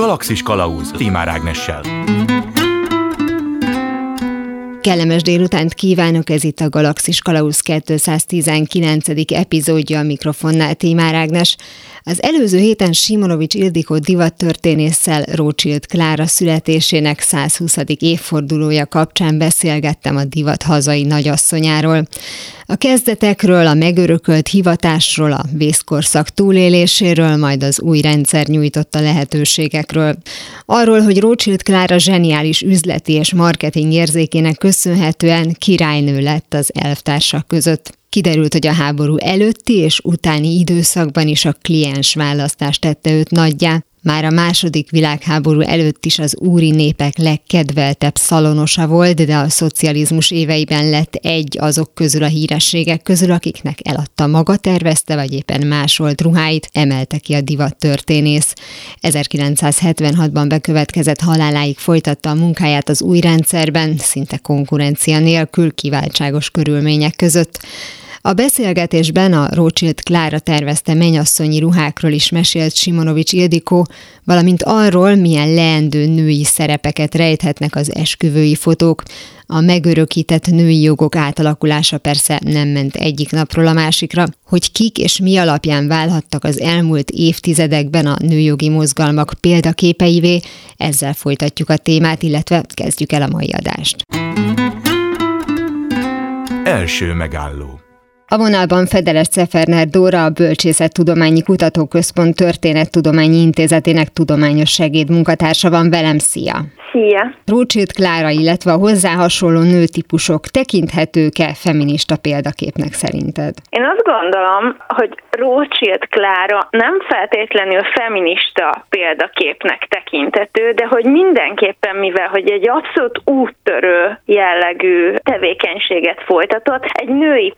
Galaxis Kalauz Timár Ágnessel. Kellemes délutánt kívánok, ez itt a Galaxis Kalausz 219. epizódja a mikrofonnál Tímár Ágnes. Az előző héten Simonovics Ildikó divattörténésszel Rócsild Klára születésének 120. évfordulója kapcsán beszélgettem a divat hazai nagyasszonyáról. A kezdetekről, a megörökölt hivatásról, a vészkorszak túléléséről, majd az új rendszer nyújtotta lehetőségekről. Arról, hogy Rócsild Klára zseniális üzleti és marketing érzékének köszönhetően királynő lett az elvtársak között. Kiderült, hogy a háború előtti és utáni időszakban is a kliens választást tette őt nagyjá, már a második világháború előtt is az úri népek legkedveltebb szalonosa volt, de a szocializmus éveiben lett egy azok közül a hírességek közül, akiknek eladta maga tervezte, vagy éppen másolt ruháit, emelte ki a divat történész. 1976-ban bekövetkezett haláláig folytatta a munkáját az új rendszerben, szinte konkurencia nélkül, kiváltságos körülmények között. A beszélgetésben a Rothschild Klára tervezte menyasszonyi ruhákról is mesélt Simonovics Ildikó, valamint arról, milyen leendő női szerepeket rejthetnek az esküvői fotók. A megörökített női jogok átalakulása persze nem ment egyik napról a másikra, hogy kik és mi alapján válhattak az elmúlt évtizedekben a nőjogi mozgalmak példaképeivé, ezzel folytatjuk a témát, illetve kezdjük el a mai adást. Első megálló a vonalban Fedeles Ceferner Dóra, a Bölcsészettudományi Kutatóközpont Történettudományi Intézetének tudományos segédmunkatársa van velem. Szia! Szia! Rócsilt Klára, illetve a hozzá hasonló nőtípusok tekinthetők-e feminista példaképnek szerinted? Én azt gondolom, hogy Rócsilt Klára nem feltétlenül feminista példaképnek tekintető, de hogy mindenképpen, mivel hogy egy abszolút úttörő jellegű tevékenységet folytatott, egy női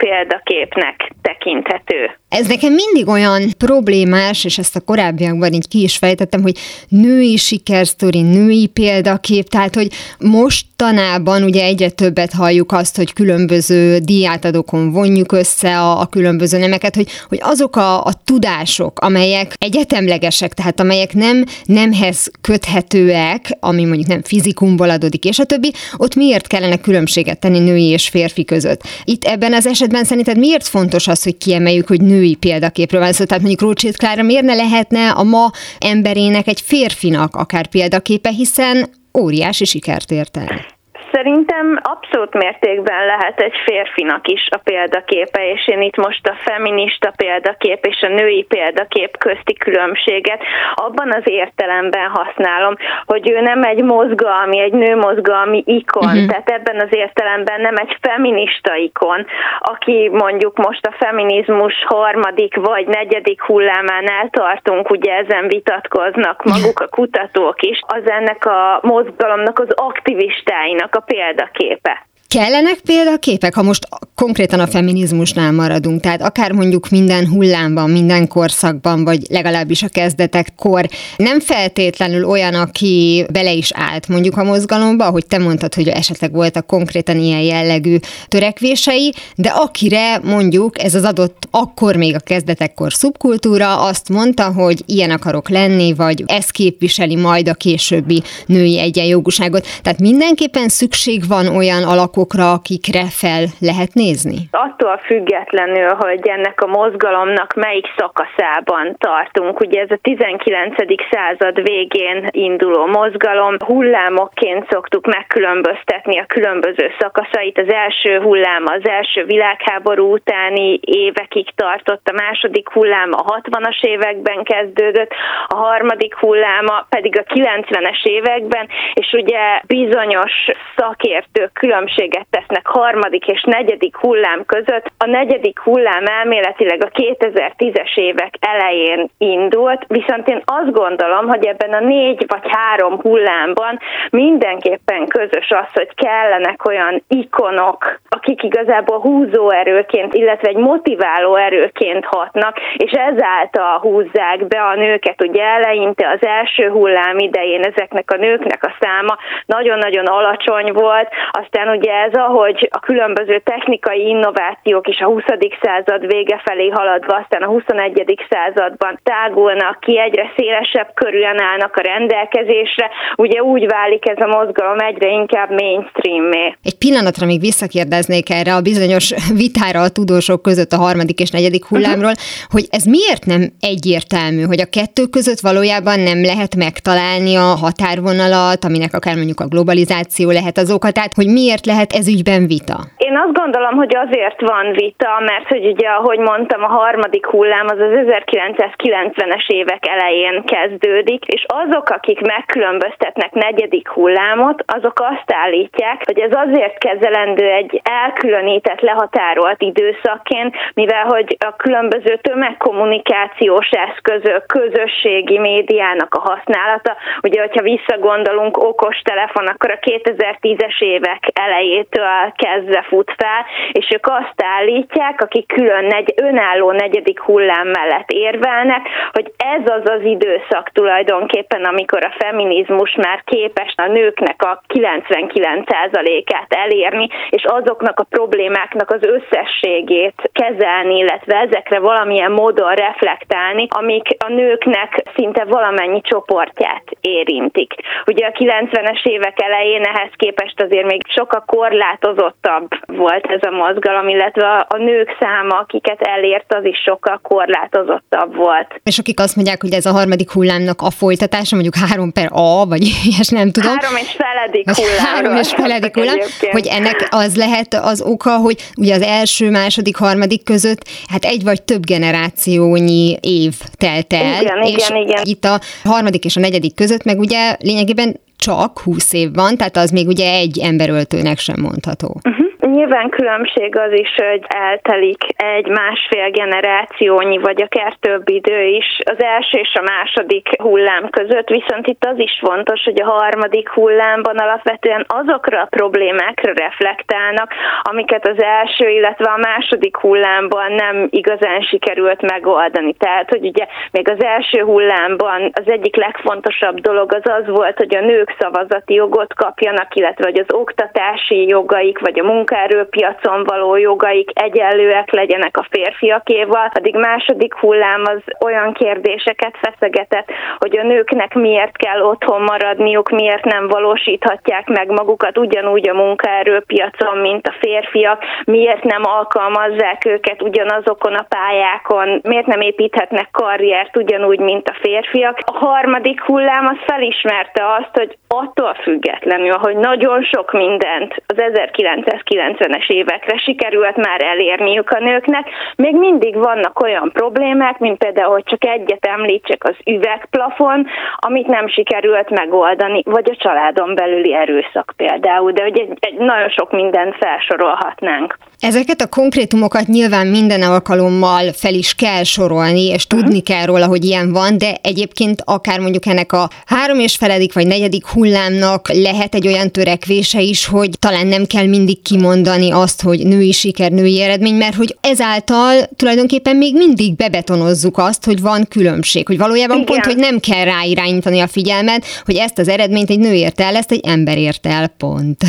példaképnek tekinthető. Ez nekem mindig olyan problémás, és ezt a korábbiakban így ki is fejtettem, hogy női sikersztori, női példakép, tehát hogy mostanában ugye egyre többet halljuk azt, hogy különböző diátadókon vonjuk össze a, a különböző nemeket, hogy, hogy azok a, a tudások, amelyek egyetemlegesek, tehát amelyek nem nemhez köthetőek, ami mondjuk nem fizikumból adódik, és a többi, ott miért kellene különbséget tenni női és férfi között? Itt ebben az esetben szerinted miért fontos az, hogy kiemeljük, hogy nő női példaképről van szó. Tehát mondjuk Rócsit Klára miért ne lehetne a ma emberének egy férfinak akár példaképe, hiszen óriási sikert ért el. Szerintem abszolút mértékben lehet egy férfinak is a példaképe, és én itt most a feminista példakép és a női példakép közti különbséget abban az értelemben használom, hogy ő nem egy mozgalmi, egy nőmozgalmi ikon, uh-huh. tehát ebben az értelemben nem egy feminista ikon, aki mondjuk most a feminizmus harmadik vagy negyedik hullámán eltartunk, ugye ezen vitatkoznak maguk a kutatók is, az ennek a mozgalomnak az aktivistáinak a példaképe. Kellenek példaképek, ha most konkrétan a feminizmusnál maradunk, tehát akár mondjuk minden hullámban, minden korszakban, vagy legalábbis a kezdetekkor nem feltétlenül olyan, aki bele is állt mondjuk a mozgalomba, hogy te mondtad, hogy esetleg voltak konkrétan ilyen jellegű törekvései, de akire mondjuk ez az adott akkor még a kezdetekkor szubkultúra azt mondta, hogy ilyen akarok lenni, vagy ez képviseli majd a későbbi női egyenjogúságot. Tehát mindenképpen szükség van olyan alakok, alakokra, akikre fel lehet nézni? Attól függetlenül, hogy ennek a mozgalomnak melyik szakaszában tartunk. Ugye ez a 19. század végén induló mozgalom, hullámokként szoktuk megkülönböztetni a különböző szakaszait. Az első hullám az első világháború utáni évekig tartott, a második hullám a 60-as években kezdődött, a harmadik hulláma pedig a 90-es években, és ugye bizonyos szakértők különbség különbséget tesznek harmadik és negyedik hullám között. A negyedik hullám elméletileg a 2010-es évek elején indult, viszont én azt gondolom, hogy ebben a négy vagy három hullámban mindenképpen közös az, hogy kellenek olyan ikonok, akik igazából húzóerőként, illetve egy motiváló erőként hatnak, és ezáltal húzzák be a nőket. Ugye eleinte az első hullám idején ezeknek a nőknek a száma nagyon-nagyon alacsony volt, aztán ugye ez, ahogy a különböző technikai innovációk is a 20. század vége felé haladva, aztán a 21. században tágulnak ki, egyre szélesebb körülön állnak a rendelkezésre, ugye úgy válik ez a mozgalom egyre inkább mainstreamé. Egy pillanatra még visszakérdeznék erre a bizonyos vitára a tudósok között a harmadik és negyedik hullámról, uh-huh. hogy ez miért nem egyértelmű, hogy a kettő között valójában nem lehet megtalálni a határvonalat, aminek akár mondjuk a globalizáció lehet az oka, tehát hogy miért lehet ez ügyben vita? Én azt gondolom, hogy azért van vita, mert hogy ugye, ahogy mondtam, a harmadik hullám az az 1990-es évek elején kezdődik, és azok, akik megkülönböztetnek negyedik hullámot, azok azt állítják, hogy ez azért kezelendő egy elkülönített, lehatárolt időszakként, mivel hogy a különböző tömegkommunikációs eszközök, közösségi médiának a használata, ugye, hogyha visszagondolunk okos telefon, akkor a 2010-es évek elejétől kezdve fut fel, és ők azt állítják, akik külön negy, önálló negyedik hullám mellett érvelnek, hogy ez az az időszak tulajdonképpen, amikor a feminizmus már képes a nőknek a 99%-át elérni, és azoknak a problémáknak az összességét kezelni, illetve ezekre valamilyen módon reflektálni, amik a nőknek szinte valamennyi csoportját érintik. Ugye a 90-es évek elején ehhez képest azért még sokkal korlátozottabb volt ez a mozgalom, illetve a nők száma, akiket elért, az is sokkal korlátozottabb volt. És akik azt mondják, hogy ez a harmadik hullámnak a folytatása, mondjuk három per A, vagy ilyes nem tudom. Három és feledik hullám. Három és feledik hullám, hogy ennek az lehet az oka, hogy ugye az első, második, harmadik között hát egy vagy több generációnyi év telt el. Igen, és igen, igen. itt a harmadik és a negyedik között meg ugye lényegében csak 20 év van, tehát az még ugye egy emberöltőnek sem mondható. Uh-huh. Nyilván különbség az is, hogy eltelik egy másfél generációnyi, vagy akár több idő is az első és a második hullám között, viszont itt az is fontos, hogy a harmadik hullámban alapvetően azokra a problémákra reflektálnak, amiket az első, illetve a második hullámban nem igazán sikerült megoldani. Tehát, hogy ugye még az első hullámban az egyik legfontosabb dolog az az volt, hogy a nők szavazati jogot kapjanak, illetve hogy az oktatási jogaik, vagy a munka munkaerőpiacon való jogaik egyenlőek legyenek a férfiakéval, addig második hullám az olyan kérdéseket feszegetett, hogy a nőknek miért kell otthon maradniuk, miért nem valósíthatják meg magukat ugyanúgy a munkaerőpiacon, mint a férfiak, miért nem alkalmazzák őket ugyanazokon a pályákon, miért nem építhetnek karriert ugyanúgy, mint a férfiak. A harmadik hullám az felismerte azt, hogy attól függetlenül, hogy nagyon sok mindent az 1990 90-es évekre sikerült már elérniük a nőknek. Még mindig vannak olyan problémák, mint például, hogy csak egyet említsek, az üvegplafon, amit nem sikerült megoldani, vagy a családon belüli erőszak például, de hogy egy, egy nagyon sok mindent felsorolhatnánk. Ezeket a konkrétumokat nyilván minden alkalommal fel is kell sorolni, és tudni uh-huh. kell róla, hogy ilyen van, de egyébként akár mondjuk ennek a három és feledik vagy negyedik hullámnak lehet egy olyan törekvése is, hogy talán nem kell mindig kimondani azt, hogy női siker, női eredmény, mert hogy ezáltal tulajdonképpen még mindig bebetonozzuk azt, hogy van különbség, hogy valójában Igen. pont, hogy nem kell ráirányítani a figyelmet, hogy ezt az eredményt egy nő ért el, ezt egy ember ért el, pont.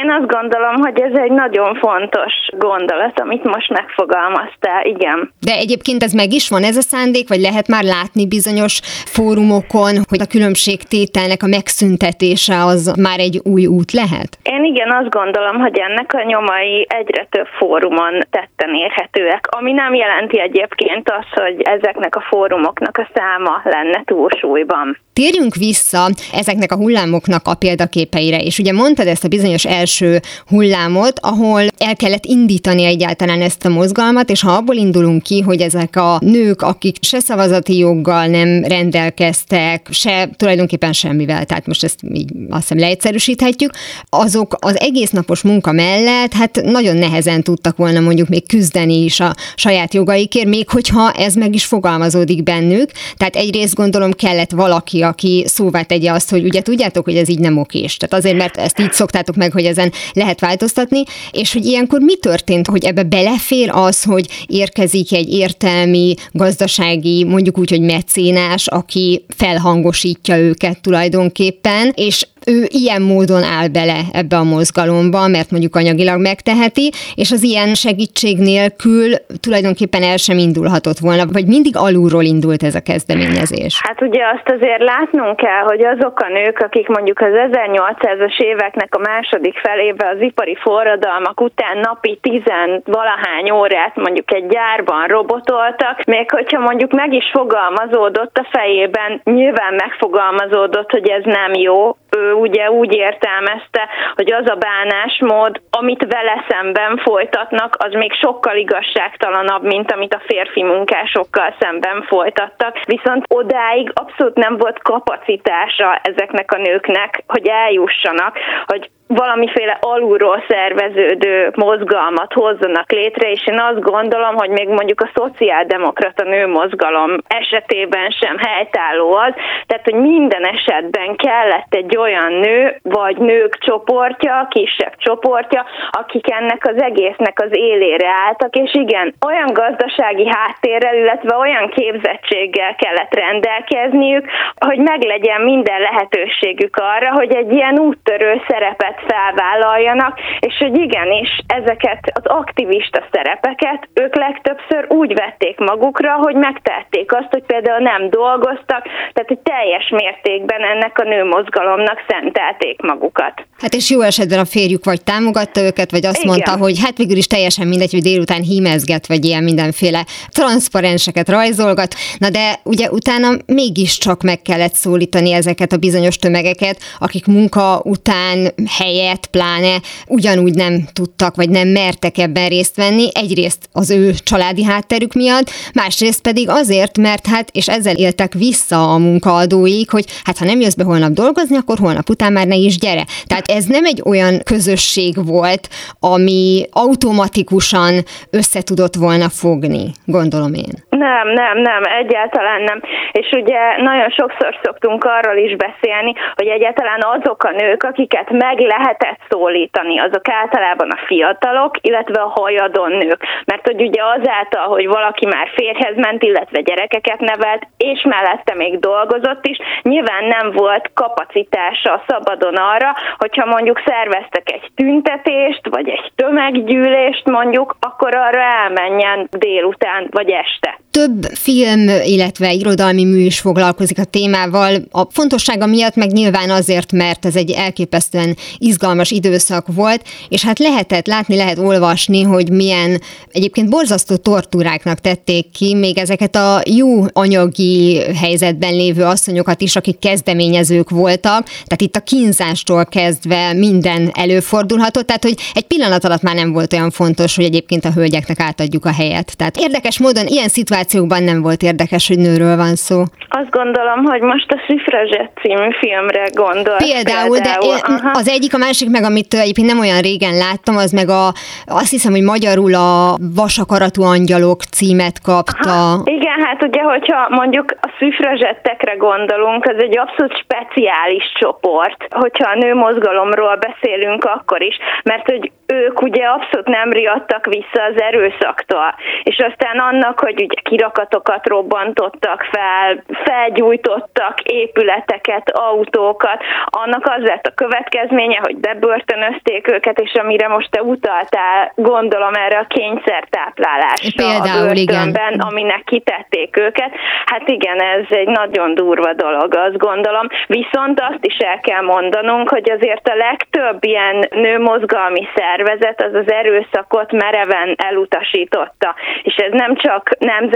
Én azt gondolom, hogy ez egy nagyon fontos gondolat, amit most megfogalmaztál, igen. De egyébként ez meg is van ez a szándék, vagy lehet már látni bizonyos fórumokon, hogy a különbségtételnek a megszüntetése az már egy új út lehet? Én igen, azt gondolom, hogy ennek a nyomai egyre több fórumon tetten érhetőek, ami nem jelenti egyébként azt, hogy ezeknek a fórumoknak a száma lenne túlsúlyban. Térjünk vissza ezeknek a hullámoknak a példaképeire, és ugye mondtad ezt a bizonyos első hullámot, ahol el kellett indítani egyáltalán ezt a mozgalmat, és ha abból indulunk ki, hogy ezek a nők, akik se szavazati joggal nem rendelkeztek, se tulajdonképpen semmivel, tehát most ezt így azt hiszem leegyszerűsíthetjük, azok az egész napos munka mellett hát nagyon nehezen tudtak volna mondjuk még küzdeni is a saját jogaikért, még hogyha ez meg is fogalmazódik bennük. Tehát egyrészt gondolom kellett valaki, aki szóvá tegye azt, hogy ugye tudjátok, hogy ez így nem okés. Tehát azért, mert ezt így szoktátok meg, hogy ezen lehet változtatni, és hogy ilyenkor mi történt, hogy ebbe belefér az, hogy érkezik egy értelmi, gazdasági, mondjuk úgy, hogy mecénás, aki felhangosítja őket tulajdonképpen, és ő ilyen módon áll bele ebbe a mozgalomba, mert mondjuk anyagilag megteheti, és az ilyen segítség nélkül tulajdonképpen el sem indulhatott volna, vagy mindig alulról indult ez a kezdeményezés? Hát ugye azt azért látnunk kell, hogy azok a nők, akik mondjuk az 1800-as éveknek a második felébe az ipari forradalmak után napi tizen valahány órát mondjuk egy gyárban robotoltak, még hogyha mondjuk meg is fogalmazódott a fejében, nyilván megfogalmazódott, hogy ez nem jó, ő ugye úgy értelmezte, hogy az a bánásmód, amit vele szemben folytatnak, az még sokkal igazságtalanabb, mint amit a férfi munkásokkal szemben folytattak. Viszont odáig abszolút nem volt kapacitása ezeknek a nőknek, hogy eljussanak, hogy valamiféle alulról szerveződő mozgalmat hozzanak létre, és én azt gondolom, hogy még mondjuk a szociáldemokrata nőmozgalom esetében sem helytálló az, tehát hogy minden esetben kellett egy olyan nő, vagy nők csoportja, kisebb csoportja, akik ennek az egésznek az élére álltak, és igen, olyan gazdasági háttérrel, illetve olyan képzettséggel kellett rendelkezniük, hogy meglegyen minden lehetőségük arra, hogy egy ilyen úttörő szerepet felvállaljanak, és hogy igenis ezeket az aktivista szerepeket ők legtöbbször úgy vették magukra, hogy megtették azt, hogy például nem dolgoztak, tehát hogy teljes mértékben ennek a nőmozgalomnak szentelték magukat. Hát és jó esetben a férjük vagy támogatta őket, vagy azt Igen. mondta, hogy hát végül is teljesen mindegy, hogy délután hímezget, vagy ilyen mindenféle transzparenseket rajzolgat. Na de ugye utána mégiscsak meg kellett szólítani ezeket a bizonyos tömegeket, akik munka után hely helyet pláne ugyanúgy nem tudtak, vagy nem mertek ebben részt venni. Egyrészt az ő családi hátterük miatt, másrészt pedig azért, mert hát, és ezzel éltek vissza a munkaadóik, hogy hát ha nem jössz be holnap dolgozni, akkor holnap után már ne is gyere. Tehát ez nem egy olyan közösség volt, ami automatikusan összetudott volna fogni, gondolom én. Nem, nem, nem, egyáltalán nem. És ugye nagyon sokszor szoktunk arról is beszélni, hogy egyáltalán azok a nők, akiket meg lehetett szólítani, azok általában a fiatalok, illetve a hajadon nők. Mert hogy ugye azáltal, hogy valaki már férhez ment, illetve gyerekeket nevelt, és mellette még dolgozott is, nyilván nem volt kapacitása szabadon arra, hogyha mondjuk szerveztek egy tüntetést, vagy egy tömeggyűlést mondjuk, akkor arra elmenjen délután vagy este. Több film, illetve irodalmi mű is foglalkozik a témával. A fontossága miatt meg nyilván azért, mert ez egy elképesztően izgalmas időszak volt, és hát lehetett látni, lehet olvasni, hogy milyen egyébként borzasztó tortúráknak tették ki még ezeket a jó anyagi helyzetben lévő asszonyokat is, akik kezdeményezők voltak, tehát itt a kínzástól kezdve minden előfordulhatott, tehát hogy egy pillanat alatt már nem volt olyan fontos, hogy egyébként a hölgyeknek átadjuk a helyet. Tehát érdekes módon ilyen szituációkban nem volt érdekes, hogy nőről van szó. Azt gondolom, hogy most a Szifrazsett című filmre gondol. Például, például, de én, az egyik, a másik meg, amit egyébként nem olyan régen láttam, az meg a, azt hiszem, hogy magyarul a Vasakaratú Angyalok címet kapta. Aha, igen, hát ugye, hogyha mondjuk a szüfrazsettekre gondolunk, az egy abszolút speciális csoport, hogyha a nőmozgalomról beszélünk akkor is, mert hogy ők ugye abszolút nem riadtak vissza az erőszaktól, és aztán annak, hogy ugye kirakatokat robbantottak fel, felgyújtottak épületeket, autókat, annak az lett a következménye, hogy bebörtönözték őket, és amire most te utaltál, gondolom erre a kényszertáplálásra Például, a börtönben, igen. aminek kitették őket. Hát igen, ez egy nagyon durva dolog, azt gondolom. Viszont azt is el kell mondanunk, hogy azért a legtöbb ilyen nőmozgalmi szervezet az az erőszakot mereven elutasította. És ez nem csak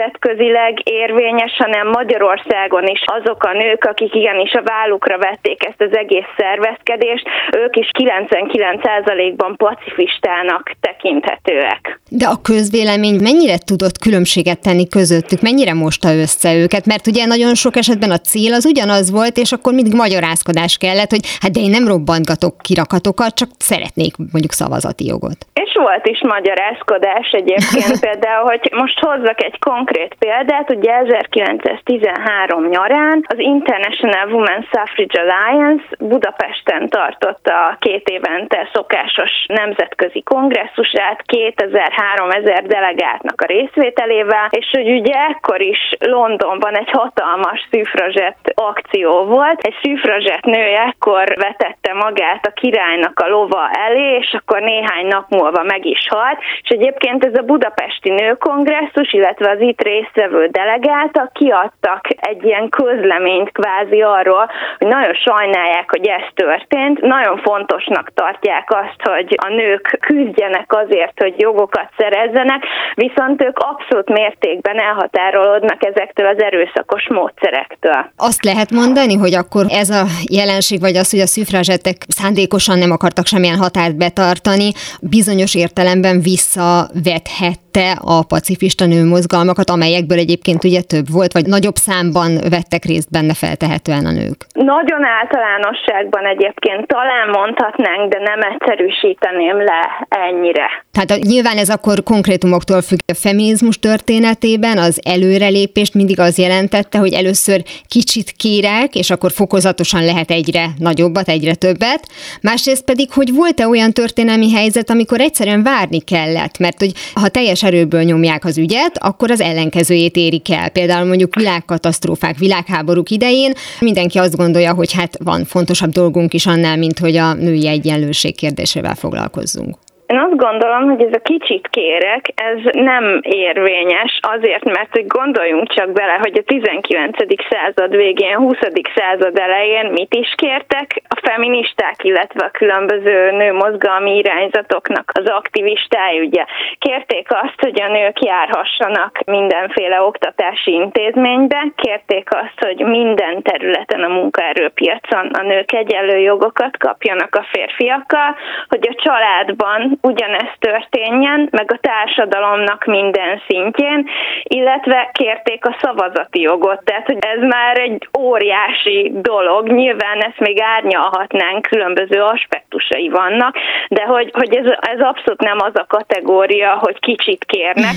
nemzetközileg érvényes, hanem Magyarországon is azok a nők, akik igenis a vállukra vették ezt az egész szervezkedést, ők is 99%-ban pacifistának tekinthetőek. De a közvélemény mennyire tudott különbséget tenni közöttük, mennyire mosta össze őket? Mert ugye nagyon sok esetben a cél az ugyanaz volt, és akkor mindig magyarázkodás kellett, hogy hát de én nem robbantgatok kirakatokat, csak szeretnék mondjuk szavazati jogot. És volt is magyarázkodás egyébként, például, hogy most hozzak egy konkrét konkrét példát, ugye 1913 nyarán az International Women Suffrage Alliance Budapesten tartotta két évente szokásos nemzetközi kongresszusát 2000-3000 delegátnak a részvételével, és hogy ugye ekkor is Londonban egy hatalmas szűfrazsett akció volt. Egy szűfrazsett nő ekkor vetette magát a királynak a lova elé, és akkor néhány nap múlva meg is halt, és egyébként ez a budapesti nőkongresszus, illetve az itt résztvevő delegáltak kiadtak egy ilyen közleményt kvázi arról, hogy nagyon sajnálják, hogy ez történt, nagyon fontosnak tartják azt, hogy a nők küzdjenek azért, hogy jogokat szerezzenek, viszont ők abszolút mértékben elhatárolódnak ezektől az erőszakos módszerektől. Azt lehet mondani, hogy akkor ez a jelenség, vagy az, hogy a szüfrázsetek szándékosan nem akartak semmilyen határt betartani, bizonyos értelemben visszavethet te a pacifista nőmozgalmakat, amelyekből egyébként ugye több volt, vagy nagyobb számban vettek részt benne feltehetően a nők? Nagyon általánosságban egyébként talán mondhatnánk, de nem egyszerűsíteném le ennyire. Tehát nyilván ez akkor konkrétumoktól függ. A feminizmus történetében az előrelépést mindig az jelentette, hogy először kicsit kérek, és akkor fokozatosan lehet egyre nagyobbat, egyre többet. Másrészt pedig, hogy volt-e olyan történelmi helyzet, amikor egyszerűen várni kellett, mert hogy ha teljes erőből nyomják az ügyet, akkor az ellenkezőjét érik el. Például mondjuk világkatasztrófák, világháborúk idején mindenki azt gondolja, hogy hát van fontosabb dolgunk is annál, mint hogy a női egyenlőség kérdésével foglalkozzunk. Én azt gondolom, hogy ez a kicsit kérek, ez nem érvényes, azért, mert hogy gondoljunk csak bele, hogy a 19. század végén, 20. század elején mit is kértek a feministák, illetve a különböző nőmozgalmi irányzatoknak az aktivistái, ugye kérték azt, hogy a nők járhassanak mindenféle oktatási intézménybe, kérték azt, hogy minden területen a munkaerőpiacon a nők egyenlő jogokat kapjanak a férfiakkal, hogy a családban ugyanezt történjen, meg a társadalomnak minden szintjén, illetve kérték a szavazati jogot, tehát hogy ez már egy óriási dolog, nyilván ezt még árnyalhatnánk, különböző aspektusai vannak, de hogy, hogy ez, ez abszolút nem az a kategória, hogy kicsit kérnek,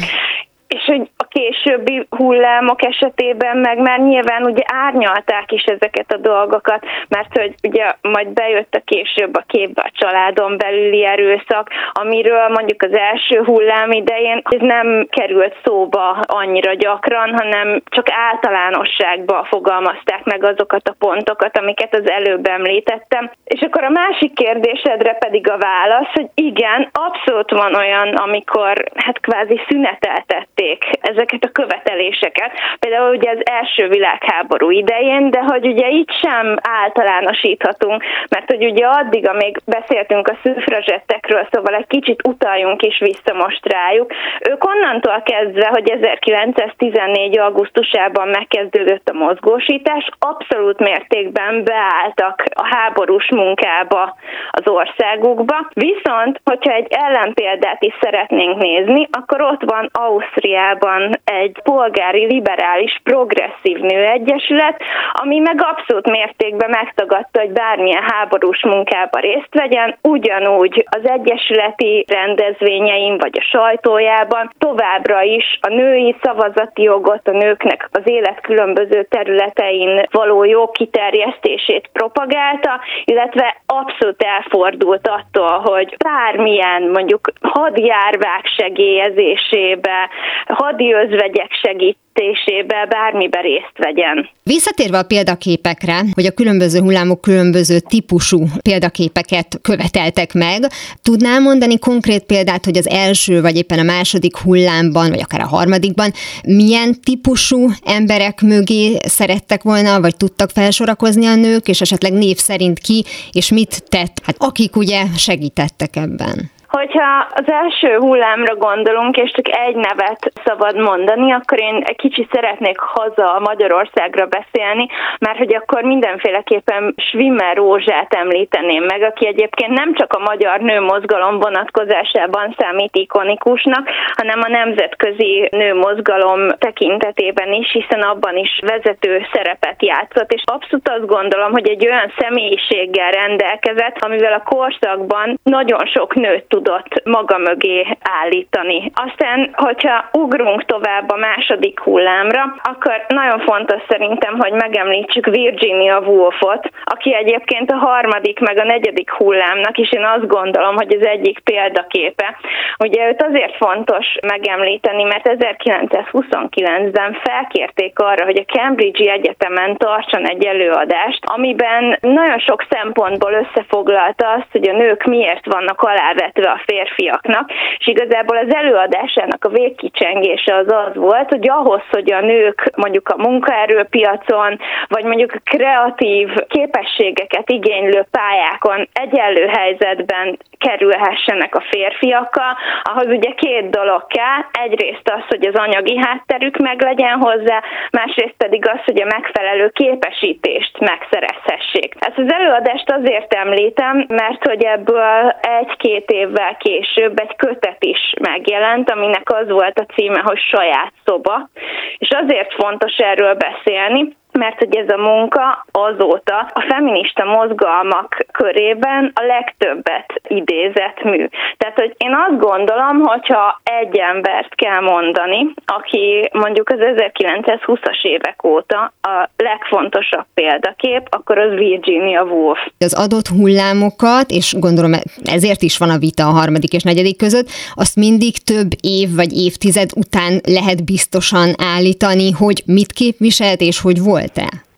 és hogy a későbbi hullámok esetében meg már nyilván ugye árnyalták is ezeket a dolgokat, mert hogy ugye majd bejött a később a képbe a családon belüli erőszak, amiről mondjuk az első hullám idején ez nem került szóba annyira gyakran, hanem csak általánosságban fogalmazták meg azokat a pontokat, amiket az előbb említettem. És akkor a másik kérdésedre pedig a válasz, hogy igen, abszolút van olyan, amikor hát kvázi szüneteltett bevezették ezeket a követeléseket. Például ugye az első világháború idején, de hogy ugye itt sem általánosíthatunk, mert hogy ugye addig, amíg beszéltünk a szűfrazsettekről, szóval egy kicsit utaljunk is vissza most rájuk, ők onnantól kezdve, hogy 1914. augusztusában megkezdődött a mozgósítás, abszolút mértékben beálltak a háborús munkába az országukba. Viszont, hogyha egy ellenpéldát is szeretnénk nézni, akkor ott van Ausztria Ausztriában egy polgári, liberális, progresszív nőegyesület, ami meg abszolút mértékben megtagadta, hogy bármilyen háborús munkába részt vegyen, ugyanúgy az egyesületi rendezvényein vagy a sajtójában továbbra is a női szavazati jogot, a nőknek az élet különböző területein való jó kiterjesztését propagálta, illetve abszolút elfordult attól, hogy bármilyen mondjuk hadjárvák segélyezésébe, hadi özvegyek segítésébe, bármibe részt vegyen. Visszatérve a példaképekre, hogy a különböző hullámok különböző típusú példaképeket követeltek meg, tudnál mondani konkrét példát, hogy az első vagy éppen a második hullámban, vagy akár a harmadikban milyen típusú emberek mögé szerettek volna, vagy tudtak felsorakozni a nők, és esetleg név szerint ki, és mit tett, hát akik ugye segítettek ebben? Hogyha az első hullámra gondolunk, és csak egy nevet szabad mondani, akkor én egy kicsit szeretnék haza Magyarországra beszélni, mert hogy akkor mindenféleképpen Schwimmer Rózsát említeném meg, aki egyébként nem csak a magyar nőmozgalom vonatkozásában számít ikonikusnak, hanem a nemzetközi nőmozgalom tekintetében is, hiszen abban is vezető szerepet játszott, és abszolút azt gondolom, hogy egy olyan személyiséggel rendelkezett, amivel a korszakban nagyon sok nőt tud tudott maga mögé állítani. Aztán, hogyha ugrunk tovább a második hullámra, akkor nagyon fontos szerintem, hogy megemlítsük Virginia Woolfot, aki egyébként a harmadik meg a negyedik hullámnak is én azt gondolom, hogy az egyik példaképe. Ugye őt azért fontos megemlíteni, mert 1929-ben felkérték arra, hogy a Cambridge Egyetemen tartson egy előadást, amiben nagyon sok szempontból összefoglalta azt, hogy a nők miért vannak alávetve a férfiaknak, és igazából az előadásának a végkicsengése az az volt, hogy ahhoz, hogy a nők mondjuk a munkaerőpiacon, vagy mondjuk a kreatív képességeket igénylő pályákon egyenlő helyzetben kerülhessenek a férfiakkal, ahhoz ugye két dolog kell. Egyrészt az, hogy az anyagi hátterük meg legyen hozzá, másrészt pedig az, hogy a megfelelő képesítést megszerezhessék. Ezt az előadást azért említem, mert hogy ebből egy-két évvel később egy kötet is megjelent, aminek az volt a címe, hogy saját szoba. És azért fontos erről beszélni, mert hogy ez a munka azóta a feminista mozgalmak körében a legtöbbet idézett mű. Tehát, hogy én azt gondolom, hogyha egy embert kell mondani, aki mondjuk az 1920-as évek óta a legfontosabb példakép, akkor az Virginia Woolf. Az adott hullámokat, és gondolom ezért is van a vita a harmadik és negyedik között, azt mindig több év vagy évtized után lehet biztosan állítani, hogy mit képviselt és hogy volt volt-e? Persze,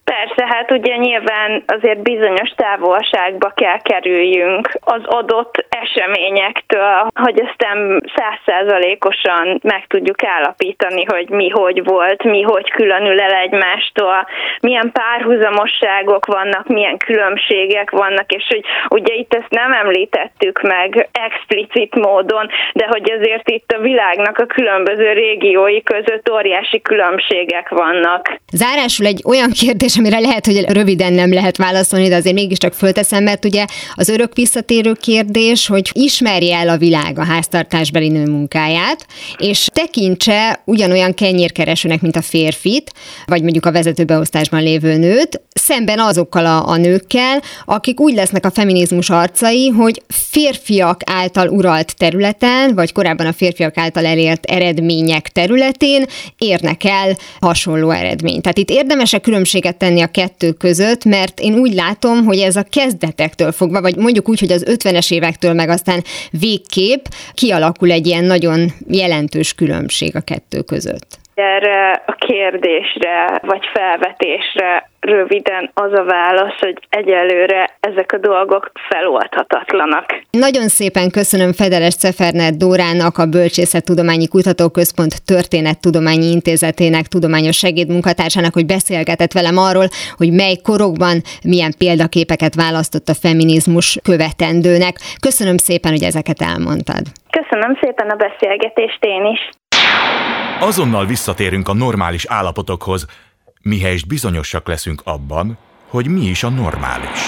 hát ugye nyilván azért bizonyos távolságba kell kerüljünk az adott eseményektől, hogy aztán százszázalékosan meg tudjuk állapítani, hogy mi hogy volt, mi hogy különül el egymástól, milyen párhuzamosságok vannak, milyen különbségek vannak, és hogy ugye itt ezt nem említettük meg explicit módon, de hogy azért itt a világnak a különböző régiói között óriási különbségek vannak. Zárásul egy olyan kérdés, amire lehet, hogy röviden nem lehet válaszolni, de azért mégiscsak fölteszem, mert ugye az örök visszatérő kérdés, hogy ismerje el a világ a háztartásbeli nő munkáját, és tekintse ugyanolyan kenyérkeresőnek, mint a férfit, vagy mondjuk a vezetőbeosztásban lévő nőt, szemben azokkal a, a nőkkel, akik úgy lesznek a feminizmus arcai, hogy férfiak által uralt területen, vagy korábban a férfiak által elért eredmények területén érnek el hasonló eredményt. Tehát itt érdemes különbséget tenni a kettő között, mert én úgy látom, hogy ez a kezdetektől fogva, vagy mondjuk úgy, hogy az 50-es évektől meg aztán végképp kialakul egy ilyen nagyon jelentős különbség a kettő között. Erre a kérdésre vagy felvetésre röviden az a válasz, hogy egyelőre ezek a dolgok feloldhatatlanak. Nagyon szépen köszönöm Fedeles Cefernet Dórának, a Bölcsészettudományi Kutatóközpont Történettudományi Intézetének tudományos segédmunkatársának, hogy beszélgetett velem arról, hogy mely korokban milyen példaképeket választott a feminizmus követendőnek. Köszönöm szépen, hogy ezeket elmondtad. Köszönöm szépen a beszélgetést én is. Azonnal visszatérünk a normális állapotokhoz, mihelyest bizonyosak leszünk abban, hogy mi is a normális.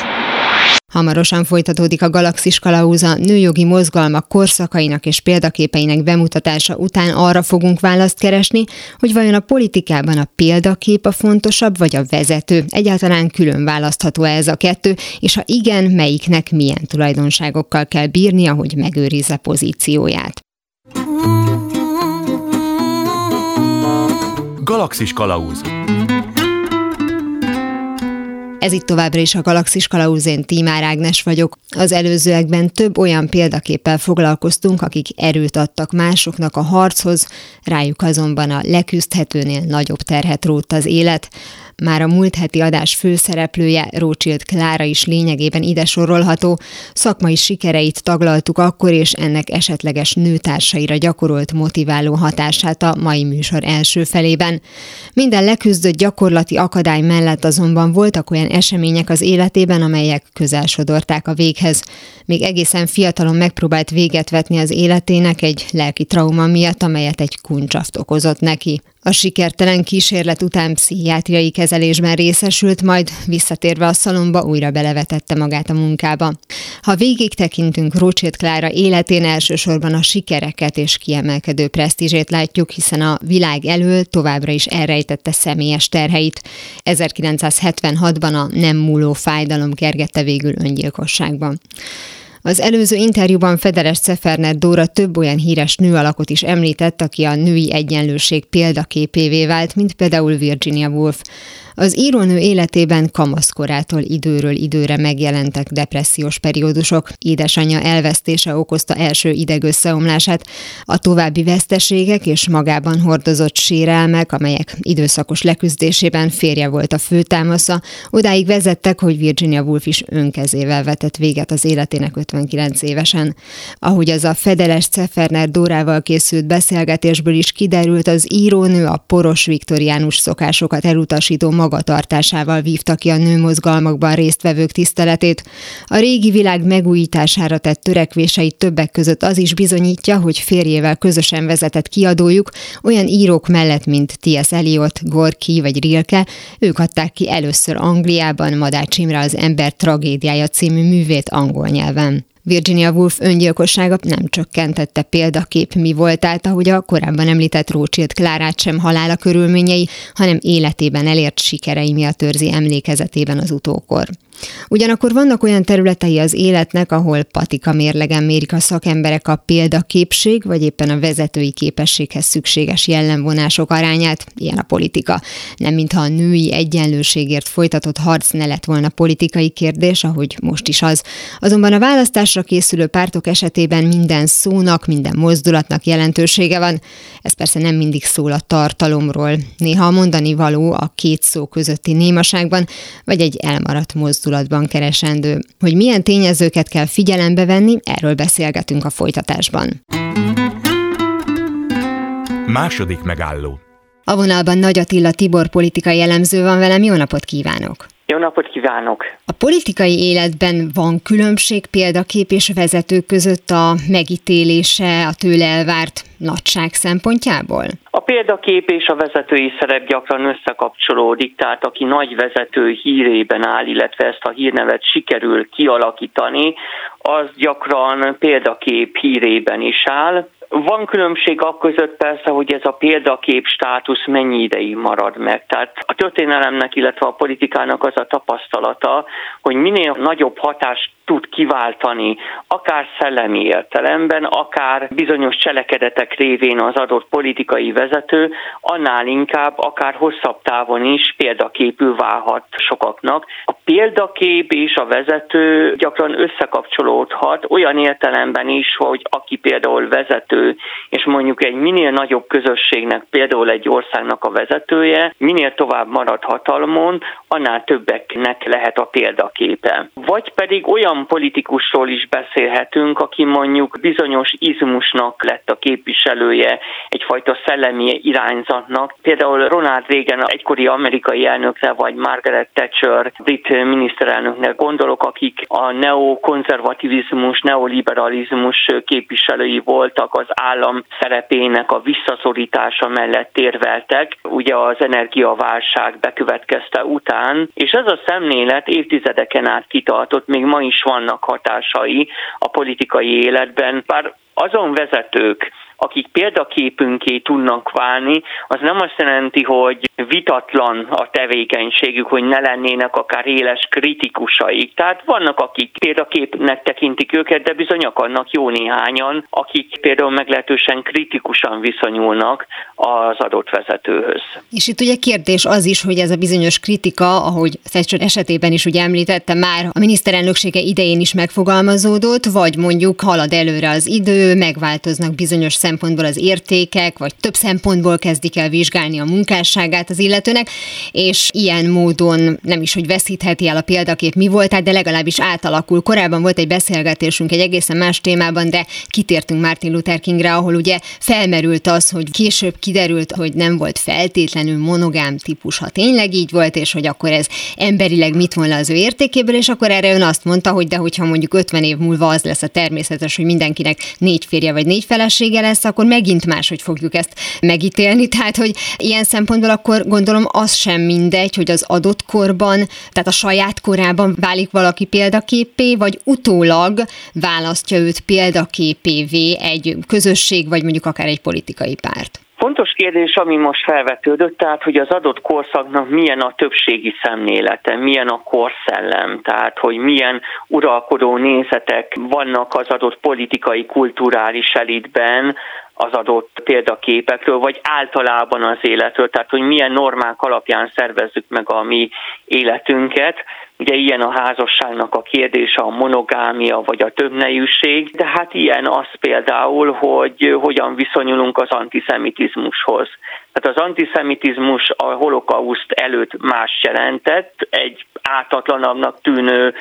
Hamarosan folytatódik a Galaxis Kalauza nőjogi mozgalmak korszakainak és példaképeinek bemutatása után arra fogunk választ keresni, hogy vajon a politikában a példakép a fontosabb, vagy a vezető. Egyáltalán külön választható ez a kettő, és ha igen, melyiknek milyen tulajdonságokkal kell bírnia, hogy megőrizze pozícióját. Galaxis Kalauz ez itt továbbra is a Galaxis Kalauzén Tímár Ágnes vagyok. Az előzőekben több olyan példaképpel foglalkoztunk, akik erőt adtak másoknak a harchoz, rájuk azonban a leküzdhetőnél nagyobb terhet rótt az élet. Már a múlt heti adás főszereplője, Rócsilt Klára is lényegében ide sorolható. Szakmai sikereit taglaltuk akkor, és ennek esetleges nőtársaira gyakorolt motiváló hatását a mai műsor első felében. Minden leküzdött gyakorlati akadály mellett azonban voltak olyan események az életében, amelyek közel sodorták a véghez. Még egészen fiatalon megpróbált véget vetni az életének egy lelki trauma miatt, amelyet egy kuncsaft okozott neki. A sikertelen kísérlet után pszichiátriai kezelésben részesült, majd visszatérve a szalomba újra belevetette magát a munkába. Ha végig tekintünk Rócsét Klára életén, elsősorban a sikereket és kiemelkedő presztízsét látjuk, hiszen a világ elől továbbra is elrejtette személyes terheit. 1976-ban a nem múló fájdalom kergette végül öngyilkosságban. Az előző interjúban Federes Ceferner Dóra több olyan híres nő alakot is említett, aki a női egyenlőség példaképévé vált, mint például Virginia Woolf. Az írónő életében kamaszkorától időről időre megjelentek depressziós periódusok, édesanyja elvesztése okozta első idegösszeomlását, a további veszteségek és magában hordozott sérelmek, amelyek időszakos leküzdésében férje volt a főtámasza, odáig vezettek, hogy Virginia Woolf is önkezével vetett véget az életének 59 évesen. Ahogy az a Fedeles Ceferner Dórával készült beszélgetésből is kiderült, az írónő a poros viktoriánus szokásokat elutasító magatartásával vívta ki a nőmozgalmakban résztvevők tiszteletét. A régi világ megújítására tett törekvései többek között az is bizonyítja, hogy férjével közösen vezetett kiadójuk olyan írók mellett, mint T.S. Eliot, Gorky vagy Rilke, ők adták ki először Angliában Madács Imre az Ember tragédiája című művét angol nyelven. Virginia Woolf öngyilkossága nem csökkentette példakép mi voltát, ahogy a korábban említett Rothschild Klárát sem halála körülményei, hanem életében elért sikerei miatt őrzi emlékezetében az utókor. Ugyanakkor vannak olyan területei az életnek, ahol patika mérlegen mérik a szakemberek a példaképség, vagy éppen a vezetői képességhez szükséges jellemvonások arányát, ilyen a politika. Nem mintha a női egyenlőségért folytatott harc ne lett volna politikai kérdés, ahogy most is az. Azonban a választásra készülő pártok esetében minden szónak, minden mozdulatnak jelentősége van. Ez persze nem mindig szól a tartalomról. Néha a mondani való a két szó közötti némaságban, vagy egy elmaradt mozdulat kapcsolatban keresendő. Hogy milyen tényezőket kell figyelembe venni, erről beszélgetünk a folytatásban. Második megálló. A vonalban Nagy Attila Tibor politikai elemző van velem, jó napot kívánok! Jó napot kívánok! A politikai életben van különbség példakép és vezetők között a megítélése, a tőle elvárt nagyság szempontjából? A példakép és a vezetői szerep gyakran összekapcsolódik, tehát aki nagy vezető hírében áll, illetve ezt a hírnevet sikerül kialakítani, az gyakran példakép hírében is áll. Van különbség a között persze, hogy ez a példakép státusz mennyi ideig marad meg. Tehát a történelemnek, illetve a politikának az a tapasztalata, hogy minél nagyobb hatást tud kiváltani, akár szellemi értelemben, akár bizonyos cselekedetek révén az adott politikai vezető, annál inkább akár hosszabb távon is példaképű válhat sokaknak. A példakép és a vezető gyakran összekapcsolódhat olyan értelemben is, hogy aki például vezető, és mondjuk egy minél nagyobb közösségnek, például egy országnak a vezetője, minél tovább marad hatalmon, annál többeknek lehet a példaképe. Vagy pedig olyan olyan politikusról is beszélhetünk, aki mondjuk bizonyos izmusnak lett a képviselője, egyfajta szellemi irányzatnak. Például Ronald Reagan, egykori amerikai elnökre, vagy Margaret Thatcher, brit miniszterelnöknek gondolok, akik a neokonzervativizmus, neoliberalizmus képviselői voltak, az állam szerepének a visszaszorítása mellett érveltek, ugye az energiaválság bekövetkezte után, és ez a szemlélet évtizedeken át kitartott, még ma is vannak hatásai a politikai életben, bár azon vezetők, akik példaképünké tudnak válni, az nem azt jelenti, hogy vitatlan a tevékenységük, hogy ne lennének akár éles kritikusaik. Tehát vannak, akik példaképnek tekintik őket, de bizony akarnak jó néhányan, akik például meglehetősen kritikusan viszonyulnak az adott vezetőhöz. És itt ugye kérdés az is, hogy ez a bizonyos kritika, ahogy Thatcher esetében is ugye említette, már a miniszterelnöksége idején is megfogalmazódott, vagy mondjuk halad előre az idő, megváltoznak bizonyos szempontból az értékek, vagy több szempontból kezdik el vizsgálni a munkásságát az illetőnek, és ilyen módon nem is, hogy veszítheti el a példakép mi volt, de legalábbis átalakul. Korábban volt egy beszélgetésünk egy egészen más témában, de kitértünk Martin Luther Kingre, ahol ugye felmerült az, hogy később kiderült, hogy nem volt feltétlenül monogám típus, ha tényleg így volt, és hogy akkor ez emberileg mit volna az ő értékéből, és akkor erre ön azt mondta, hogy de hogyha mondjuk 50 év múlva az lesz a természetes, hogy mindenkinek négy férje vagy négy felesége lesz, akkor megint máshogy fogjuk ezt megítélni. Tehát, hogy ilyen szempontból akkor gondolom az sem mindegy, hogy az adott korban, tehát a saját korában válik valaki példaképé, vagy utólag választja őt példaképévé egy közösség, vagy mondjuk akár egy politikai párt. Fontos kérdés, ami most felvetődött, tehát hogy az adott korszaknak milyen a többségi szemlélete, milyen a korszellem, tehát hogy milyen uralkodó nézetek vannak az adott politikai, kulturális elitben, az adott példaképekről, vagy általában az életről, tehát hogy milyen normák alapján szervezzük meg a mi életünket. Ugye ilyen a házasságnak a kérdése, a monogámia vagy a többnejűség, de hát ilyen az például, hogy hogyan viszonyulunk az antiszemitizmushoz. Tehát az antiszemitizmus a holokauszt előtt más jelentett, egy átatlanabbnak tűnő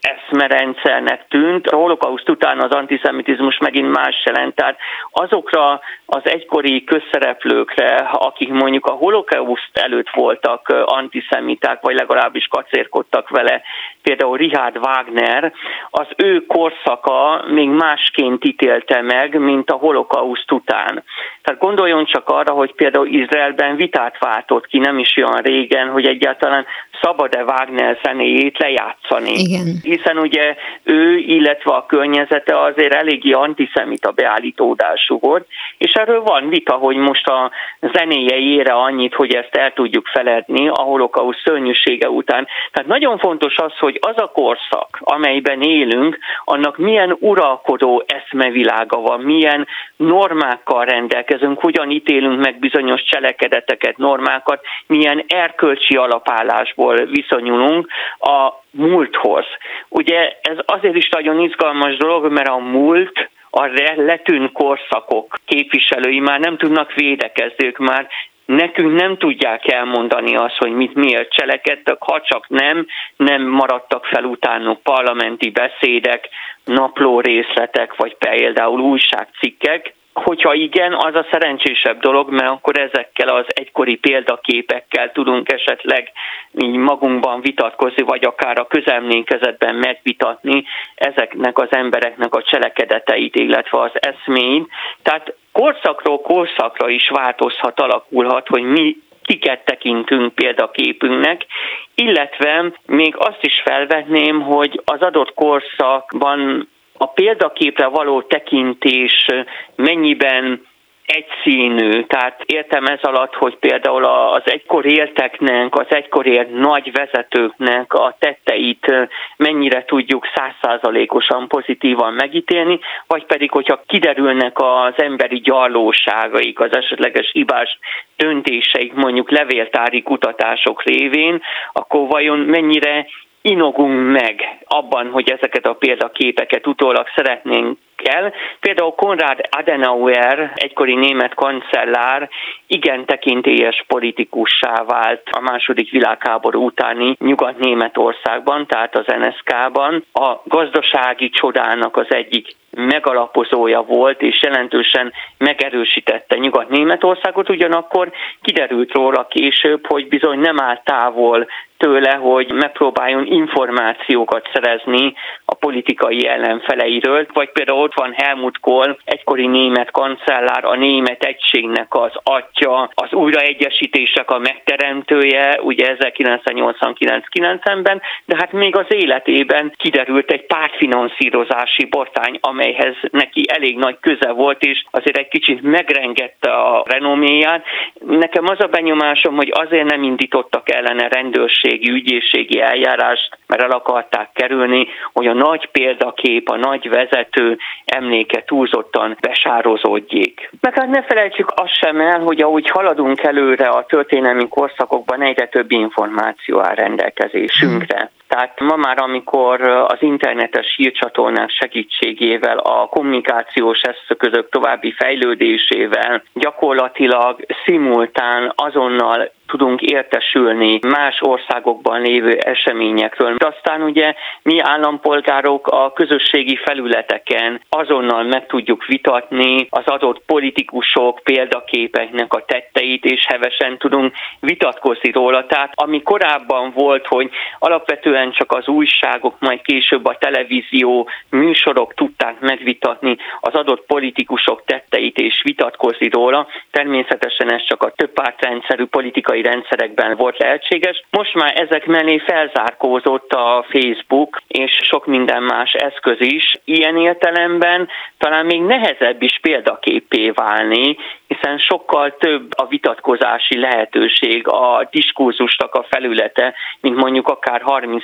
eszmerendszernek tűnt. A holokauszt után az antiszemitizmus megint más jelent. Tehát azokra az egykori közszereplőkre, akik mondjuk a holokauszt előtt voltak antiszemiták, vagy legalábbis kacérkodtak vele, például Richard Wagner, az ő korszaka még másként ítélte meg, mint a holokauszt után. Tehát gondoljon csak arra, hogy például Izraelben vitát váltott ki nem is olyan régen, hogy egyáltalán szabad-e Wagner zenéjét lejátszani. Igen. Hiszen ugye ő, illetve a környezete azért eléggé antiszemita beállítódású volt, és erről van vita, hogy most a zenéje ére annyit, hogy ezt el tudjuk feledni a holokausz szörnyűsége után. Tehát nagyon fontos az, hogy az a korszak, amelyben élünk, annak milyen uralkodó eszmevilága van, milyen normákkal rendelkezünk, hogyan ítélünk meg bizonyos cselekedeteket, normákat, milyen erkölcsi alapállásból viszonyulunk a múlthoz. Ugye ez azért is nagyon izgalmas dolog, mert a múlt a letűnt korszakok képviselői már nem tudnak védekezni, ők már nekünk nem tudják elmondani azt, hogy mit miért cselekedtek, ha csak nem, nem maradtak fel utánuk parlamenti beszédek, napló részletek, vagy például újságcikkek, Hogyha igen, az a szerencsésebb dolog, mert akkor ezekkel az egykori példaképekkel tudunk esetleg így magunkban vitatkozni, vagy akár a közelménykezetben megvitatni ezeknek az embereknek a cselekedeteit, illetve az eszményt. Tehát korszakról korszakra is változhat, alakulhat, hogy mi kiket tekintünk példaképünknek, illetve még azt is felvetném, hogy az adott korszakban a példaképre való tekintés mennyiben egyszínű, tehát értem ez alatt, hogy például az egykor élteknek, az egykor élt nagy vezetőknek a tetteit mennyire tudjuk százszázalékosan pozitívan megítélni, vagy pedig, hogyha kiderülnek az emberi gyarlóságaik, az esetleges hibás döntéseik mondjuk levéltári kutatások révén, akkor vajon mennyire inogunk meg abban, hogy ezeket a példaképeket utólag szeretnénk el. Például Konrad Adenauer, egykori német kancellár, igen tekintélyes politikussá vált a második világháború utáni Nyugat-Németországban, tehát az NSK-ban. A gazdasági csodának az egyik megalapozója volt, és jelentősen megerősítette Nyugat-Németországot, ugyanakkor kiderült róla később, hogy bizony nem áll távol tőle, hogy megpróbáljon információkat szerezni a politikai ellenfeleiről, vagy például ott van Helmut Kohl, egykori német kancellár, a német egységnek az atya, az újraegyesítések a megteremtője, ugye 1989-90-ben, de hát még az életében kiderült egy pártfinanszírozási botány, amelyhez neki elég nagy köze volt, és azért egy kicsit megrengette a renoméját. Nekem az a benyomásom, hogy azért nem indítottak ellene rendőrségi, ügyészségi eljárást, mert el akarták kerülni, hogy a nagy példakép, a nagy vezető emléke túlzottan besározódjék. Meg hát ne felejtsük azt sem el, hogy ahogy haladunk előre a történelmi korszakokban egyre több információ áll rendelkezésünkre. Tehát ma már, amikor az internetes hírcsatornák segítségével, a kommunikációs eszközök további fejlődésével gyakorlatilag szimultán azonnal tudunk értesülni más országokban lévő eseményekről. Aztán ugye mi állampolgárok a közösségi felületeken azonnal meg tudjuk vitatni az adott politikusok példaképeknek a tetteit, és hevesen tudunk vitatkozni róla. Tehát ami korábban volt, hogy alapvetően Régebben csak az újságok, majd később a televízió műsorok tudták megvitatni az adott politikusok tetteit és vitatkozni róla. Természetesen ez csak a több pártrendszerű politikai rendszerekben volt lehetséges. Most már ezek mellé felzárkózott a Facebook és sok minden más eszköz is. Ilyen értelemben talán még nehezebb is példaképé válni, hiszen sokkal több a vitatkozási lehetőség, a diskurzusnak a felülete, mint mondjuk akár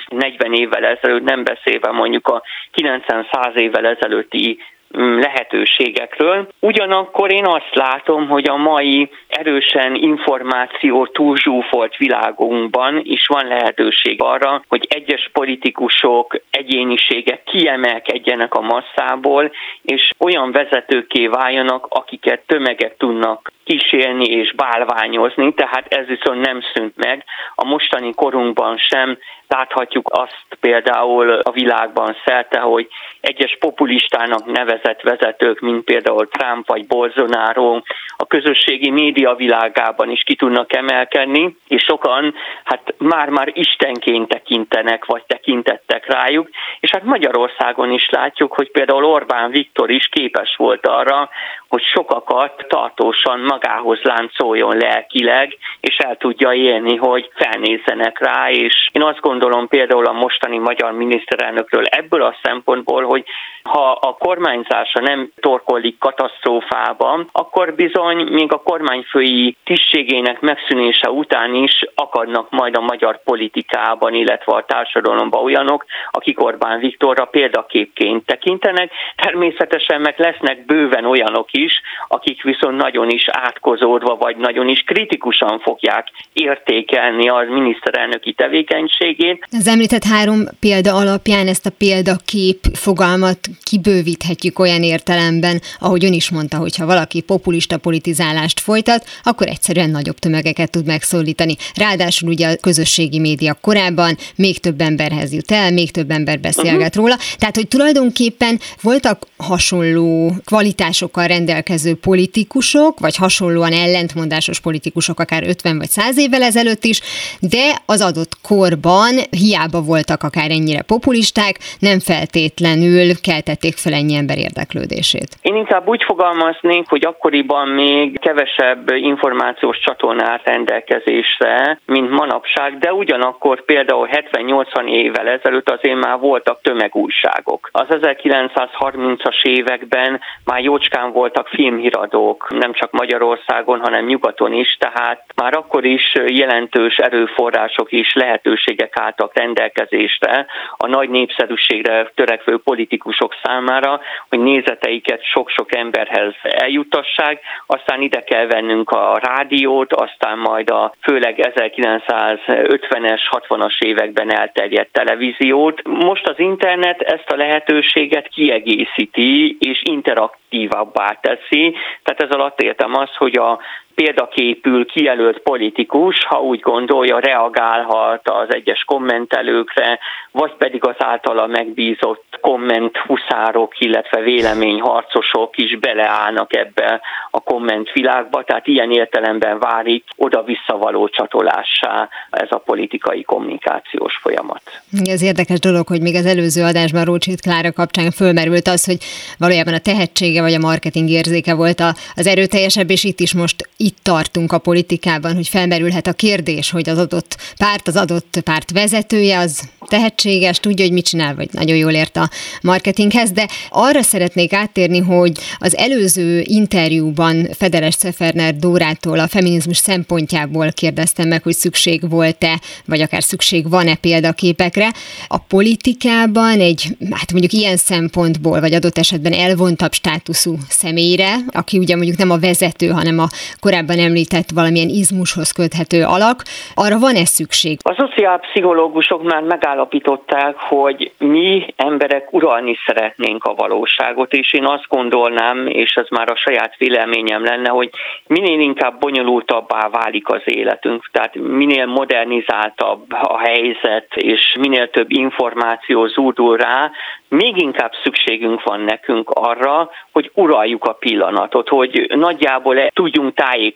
30-40 évvel ezelőtt, nem beszélve mondjuk a 90-100 évvel ezelőtti Mm, lehetőségekről. Ugyanakkor én azt látom, hogy a mai erősen információ túlzsúfolt világunkban is van lehetőség arra, hogy egyes politikusok, egyéniségek kiemelkedjenek a masszából, és olyan vezetőké váljanak, akiket tömegek tudnak kísérni és bálványozni, tehát ez viszont nem szűnt meg. A mostani korunkban sem láthatjuk azt például a világban szerte, hogy egyes populistának nevezett vezetők, mint például Trump vagy Bolsonaro, a közösségi média világában is ki tudnak emelkedni, és sokan hát már-már istenként tekintenek, vagy tekintettek rájuk, és hát Magyarországon is látjuk, hogy például Orbán Viktor is képes volt arra, hogy sokakat tartósan magához láncoljon lelkileg, és el tudja élni, hogy felnézzenek rá, és én azt gondolom például a mostani magyar miniszterelnökről ebből a szempontból, hogy ha a kormányzása nem torkollik katasztrófában, akkor bizony még a kormányfői tisztségének megszűnése után is akadnak majd a magyar politikában, illetve a társadalomban olyanok, akik Orbán Viktorra példaképként tekintenek. Természetesen meg lesznek bőven olyanok is, akik viszont nagyon is átkozódva, vagy nagyon is kritikusan fogják értékelni az miniszterelnöki tevékenységét. Az említett három példa alapján ezt a példakép fogalmat kibővíthetjük olyan értelemben, ahogy ön is mondta, hogy ha valaki populista politizálást folytat, akkor egyszerűen nagyobb tömegeket tud megszólítani. Ráadásul ugye a közösségi média korábban még több emberhez jut el, még több ember beszélget uh-huh. róla. Tehát, hogy tulajdonképpen voltak hasonló kvalitásokkal rendelkező politikusok, vagy hasonlóan ellentmondásos politikusok akár 50 vagy 100 évvel ezelőtt is, de az adott korban hiába voltak akár ennyire populisták, nem feltétlenül keltették fel ennyi ember érdeklődését. Én inkább úgy fogalmaznék, hogy akkoriban még kevesebb információs csatornát rendelkezésre, mint manapság, de ugyanakkor például 70-80 évvel ezelőtt azért már voltak tömegújságok. Az 1930-as években már jócskán voltak filmhíradók, nem csak Magyarországon, hanem nyugaton is, tehát már akkor is jelentős erőforrások és lehetőségek álltak rendelkezésre a nagy népszerűségre törekvő politikusok számára, hogy nézeteiket sok-sok emberhez eljutassák, aztán ide kell vennünk a rádiót, aztán majd a főleg 1950-es, 60-as években elterjedt televíziót. Most az internet ezt a lehetőséget kiegészíti és interaktívabbá teszi, tehát ez alatt értem azt, hogy a példaképül kijelölt politikus, ha úgy gondolja, reagálhat az egyes kommentelőkre, vagy pedig az általa megbízott kommenthuszárok, illetve véleményharcosok is beleállnak ebbe a kommentvilágba, tehát ilyen értelemben válik oda-visszavaló csatolássá ez a politikai kommunikációs folyamat. Ez érdekes dolog, hogy még az előző adásban Rócsit Klára kapcsán fölmerült az, hogy valójában a tehetsége vagy a marketing érzéke volt az erőteljesebb, és itt is most itt tartunk a politikában, hogy felmerülhet a kérdés, hogy az adott párt, az adott párt vezetője az tehetséges, tudja, hogy mit csinál, vagy nagyon jól ért a marketinghez, de arra szeretnék áttérni, hogy az előző interjúban Federes Szeferner Dórától a feminizmus szempontjából kérdeztem meg, hogy szükség volt-e, vagy akár szükség van-e példaképekre. A politikában egy, hát mondjuk ilyen szempontból, vagy adott esetben elvontabb státuszú személyre, aki ugye mondjuk nem a vezető, hanem a korábban említett valamilyen izmushoz köthető alak, arra van-e szükség? A szociálpszichológusok már megáll megállapították, hogy mi emberek uralni szeretnénk a valóságot, és én azt gondolnám, és ez már a saját véleményem lenne, hogy minél inkább bonyolultabbá válik az életünk, tehát minél modernizáltabb a helyzet, és minél több információ zúdul rá, még inkább szükségünk van nekünk arra, hogy uraljuk a pillanatot, hogy nagyjából tudjunk tájékozódni,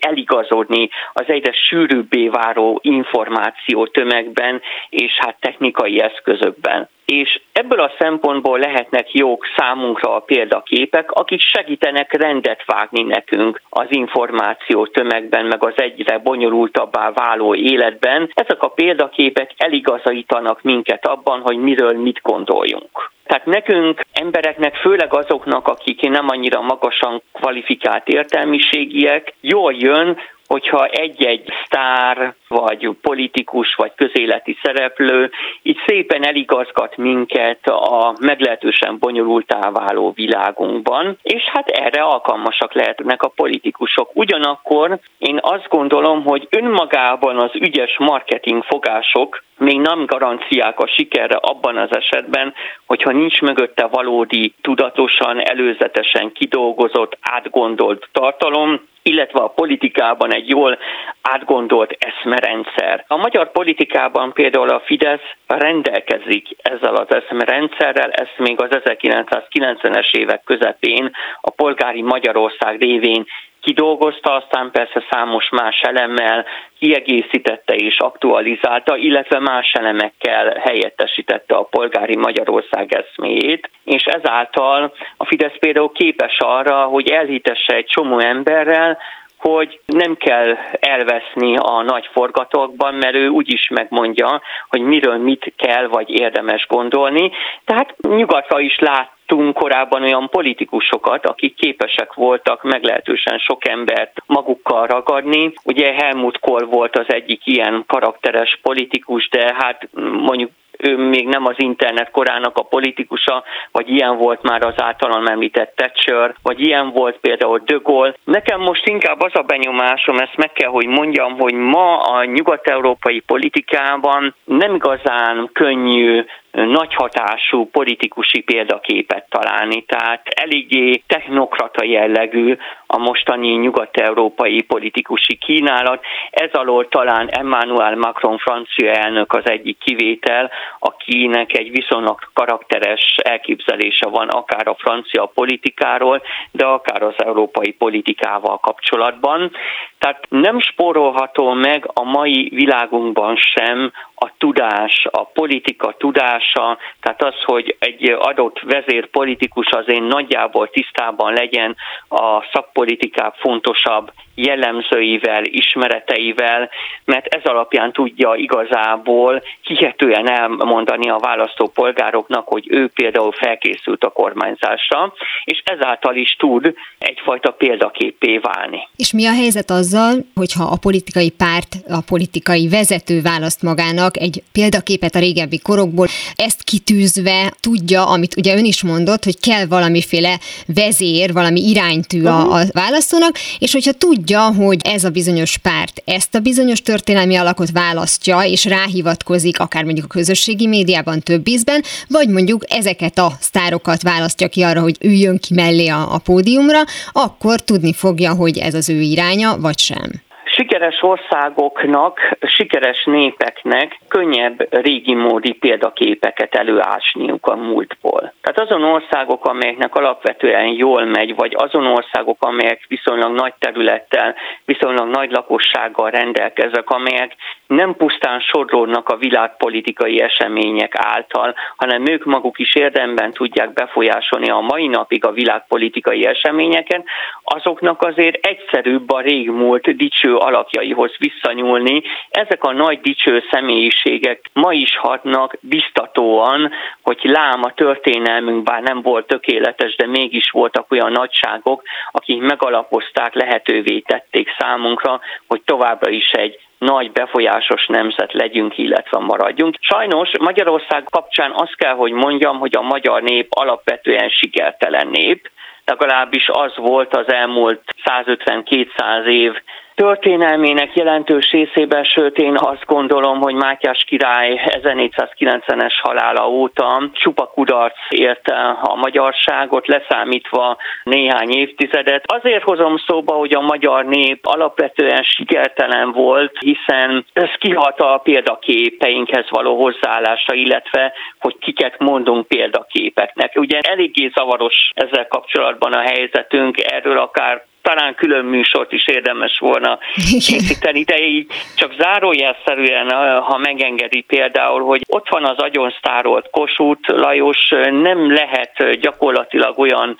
eligazodni az egyre sűrűbbé váró információ tömegben, és hát technikai eszközökben. És ebből a szempontból lehetnek jók számunkra a példaképek, akik segítenek rendet vágni nekünk az információ tömegben, meg az egyre bonyolultabbá váló életben. Ezek a példaképek eligazítanak minket abban, hogy miről mit gondoljunk. Tehát nekünk, embereknek, főleg azoknak, akik nem annyira magasan kvalifikált értelmiségiek, jól jön, hogyha egy-egy sztár, vagy politikus, vagy közéleti szereplő így szépen eligazgat minket a meglehetősen bonyolultá váló világunkban, és hát erre alkalmasak lehetnek a politikusok. Ugyanakkor én azt gondolom, hogy önmagában az ügyes marketing fogások még nem garanciák a sikerre abban az esetben, hogyha nincs mögötte valódi, tudatosan, előzetesen kidolgozott, átgondolt tartalom, illetve a politikában egy jól átgondolt eszmerendszer. A magyar politikában például a Fidesz rendelkezik ezzel az eszmerendszerrel, ezt még az 1990-es évek közepén a polgári Magyarország révén kidolgozta, aztán persze számos más elemmel kiegészítette és aktualizálta, illetve más elemekkel helyettesítette a polgári Magyarország eszméjét, és ezáltal a Fidesz például képes arra, hogy elhitesse egy csomó emberrel, hogy nem kell elveszni a nagy forgatókban, mert ő úgyis megmondja, hogy miről mit kell vagy érdemes gondolni. Tehát nyugatra is lát láttunk korábban olyan politikusokat, akik képesek voltak meglehetősen sok embert magukkal ragadni. Ugye Helmut Kohl volt az egyik ilyen karakteres politikus, de hát mondjuk ő még nem az internet korának a politikusa, vagy ilyen volt már az általam említett Thatcher, vagy ilyen volt például De Gaulle. Nekem most inkább az a benyomásom, ezt meg kell, hogy mondjam, hogy ma a nyugat-európai politikában nem igazán könnyű nagy hatású politikusi példaképet találni, tehát eléggé technokrata jellegű a mostani nyugat-európai politikusi kínálat. Ez alól talán Emmanuel Macron francia elnök az egyik kivétel, akinek egy viszonylag karakteres elképzelése van akár a francia politikáról, de akár az európai politikával kapcsolatban. Tehát nem spórolható meg a mai világunkban sem a tudás, a politika tudása, tehát az, hogy egy adott vezérpolitikus azért nagyjából tisztában legyen a szakpolitikák fontosabb jellemzőivel, ismereteivel, mert ez alapján tudja igazából hihetően elmondani a választópolgároknak, hogy ő például felkészült a kormányzásra, és ezáltal is tud egyfajta példaképé válni. És mi a helyzet azzal, hogyha a politikai párt, a politikai vezető választ magának egy példaképet a régebbi korokból, ezt kitűzve tudja, amit ugye ön is mondott, hogy kell valamiféle vezér, valami iránytű a, a választónak, és hogyha tudja, tudja, hogy ez a bizonyos párt ezt a bizonyos történelmi alakot választja, és ráhivatkozik, akár mondjuk a közösségi médiában több ízben, vagy mondjuk ezeket a sztárokat választja ki arra, hogy üljön ki mellé a, a pódiumra, akkor tudni fogja, hogy ez az ő iránya, vagy sem sikeres országoknak, sikeres népeknek könnyebb régi módi példaképeket előásniuk a múltból. Tehát azon országok, amelyeknek alapvetően jól megy, vagy azon országok, amelyek viszonylag nagy területtel, viszonylag nagy lakossággal rendelkeznek, amelyek nem pusztán sodródnak a világpolitikai események által, hanem ők maguk is érdemben tudják befolyásolni a mai napig a világpolitikai eseményeket, azoknak azért egyszerűbb a régmúlt dicső alakjaihoz visszanyúlni. Ezek a nagy dicső személyiségek ma is hatnak biztatóan, hogy lám a történelmünk, bár nem volt tökéletes, de mégis voltak olyan nagyságok, akik megalapozták, lehetővé tették számunkra, hogy továbbra is egy nagy befolyásos nemzet legyünk, illetve maradjunk. Sajnos Magyarország kapcsán azt kell, hogy mondjam, hogy a magyar nép alapvetően sikertelen nép, legalábbis az volt az elmúlt 150-200 év történelmének jelentős részében, sőt én azt gondolom, hogy Mátyás király 1490-es halála óta csupa kudarc érte a magyarságot, leszámítva néhány évtizedet. Azért hozom szóba, hogy a magyar nép alapvetően sikertelen volt, hiszen ez kihat a példaképeinkhez való hozzáállása, illetve hogy kiket mondunk példaképeknek. Ugye eléggé zavaros ezzel kapcsolatban a helyzetünk, erről akár talán külön műsort is érdemes volna készíteni, de így csak zárójelszerűen, ha megengedi például, hogy ott van az agyonsztárolt Kossuth Lajos, nem lehet gyakorlatilag olyan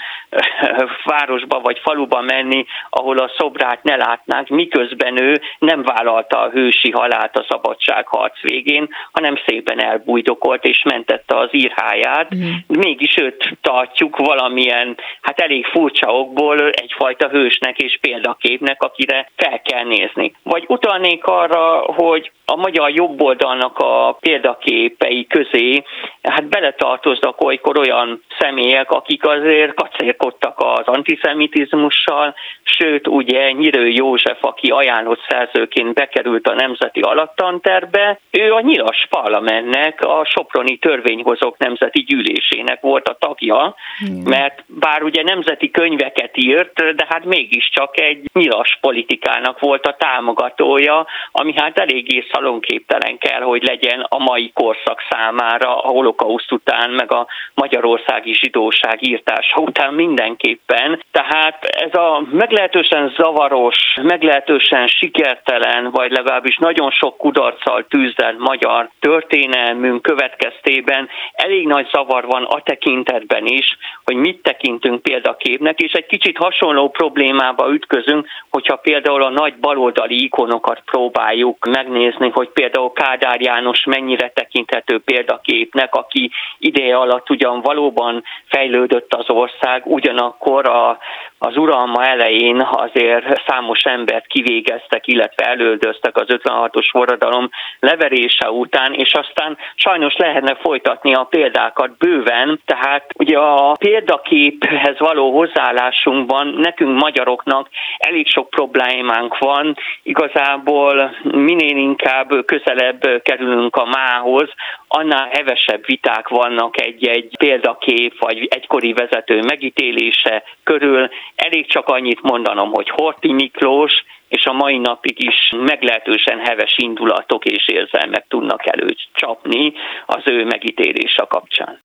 városba vagy faluba menni, ahol a szobrát ne látnánk, miközben ő nem vállalta a hősi halált a szabadságharc végén, hanem szépen elbújdokolt és mentette az írháját. Mm. Mégis őt tartjuk valamilyen, hát elég furcsa okból egyfajta hősnek és példaképnek, akire fel kell nézni. Vagy utalnék arra, hogy a magyar jobboldalnak a példaképei közé hát beletartoznak olykor olyan személyek, akik azért kacérkodtak az antiszemitizmussal, sőt ugye Nyirő József, aki ajánlott szerzőként bekerült a Nemzeti Alattanterbe, ő a nyilas parlamentnek, a Soproni Törvényhozók Nemzeti Gyűlésének volt a tagja, hmm. mert bár ugye nemzeti könyveket írt, de hát mégiscsak egy nyilas politikának volt a támogatója, ami hát eléggé szalonképtelen kell, hogy legyen a mai korszak számára, a holokauszt után, meg a magyarországi zsidóság írtása után mindenképpen. Tehát ez a meglehetősen zavaros, meglehetősen sikertelen, vagy legalábbis nagyon sok kudarccal tűzdelt magyar történelmünk következtében elég nagy zavar van a tekintetben is, hogy mit tekintünk példaképnek, és egy kicsit hasonló problémába ütközünk, hogyha például a nagy baloldali ikonokat próbáljuk megnézni, hogy például Kádár János mennyire tekinthető példaképnek, aki ideje alatt ugyan valóban fejlődött az ország, ugyanakkor a, az uralma elején azért számos embert kivégeztek, illetve elöldöztek az 56-os forradalom leverése után, és aztán sajnos lehetne folytatni a példákat bőven, tehát ugye a példaképhez való hozzáállásunkban nekünk magyaroknak elég sok problémánk van, igazából minél inkább közelebb kerülünk a mához, annál hevesebb viták vannak egy-egy példakép vagy egykori vezető megítélése körül. Elég csak annyit mondanom, hogy Horti Miklós és a mai napig is meglehetősen heves indulatok és érzelmek tudnak előcsapni az ő megítélése kapcsán.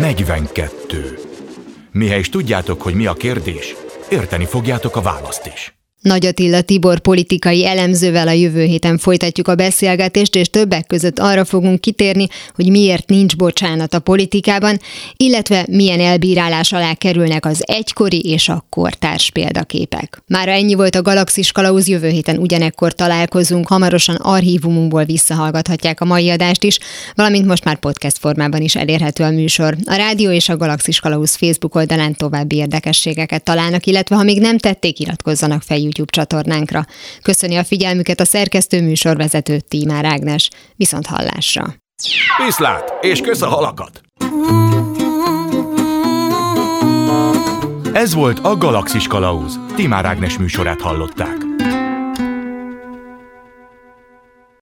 42. Mihez tudjátok, hogy mi a kérdés, érteni fogjátok a választ is. Nagy Attila Tibor politikai elemzővel a jövő héten folytatjuk a beszélgetést, és többek között arra fogunk kitérni, hogy miért nincs bocsánat a politikában, illetve milyen elbírálás alá kerülnek az egykori és a kortárs példaképek. Már ennyi volt a Galaxis Kalauz, jövő héten ugyanekkor találkozunk, hamarosan archívumunkból visszahallgathatják a mai adást is, valamint most már podcast formában is elérhető a műsor. A rádió és a Galaxis Kalauz Facebook oldalán további érdekességeket találnak, illetve ha még nem tették, iratkozzanak fel YouTube csatornánkra. Köszöni a figyelmüket a szerkesztő műsorvezető Tímár Ágnes. Viszont hallásra! Viszlát, és kösz a halakat! Ez volt a Galaxis Kalauz. Timár Ágnes műsorát hallották.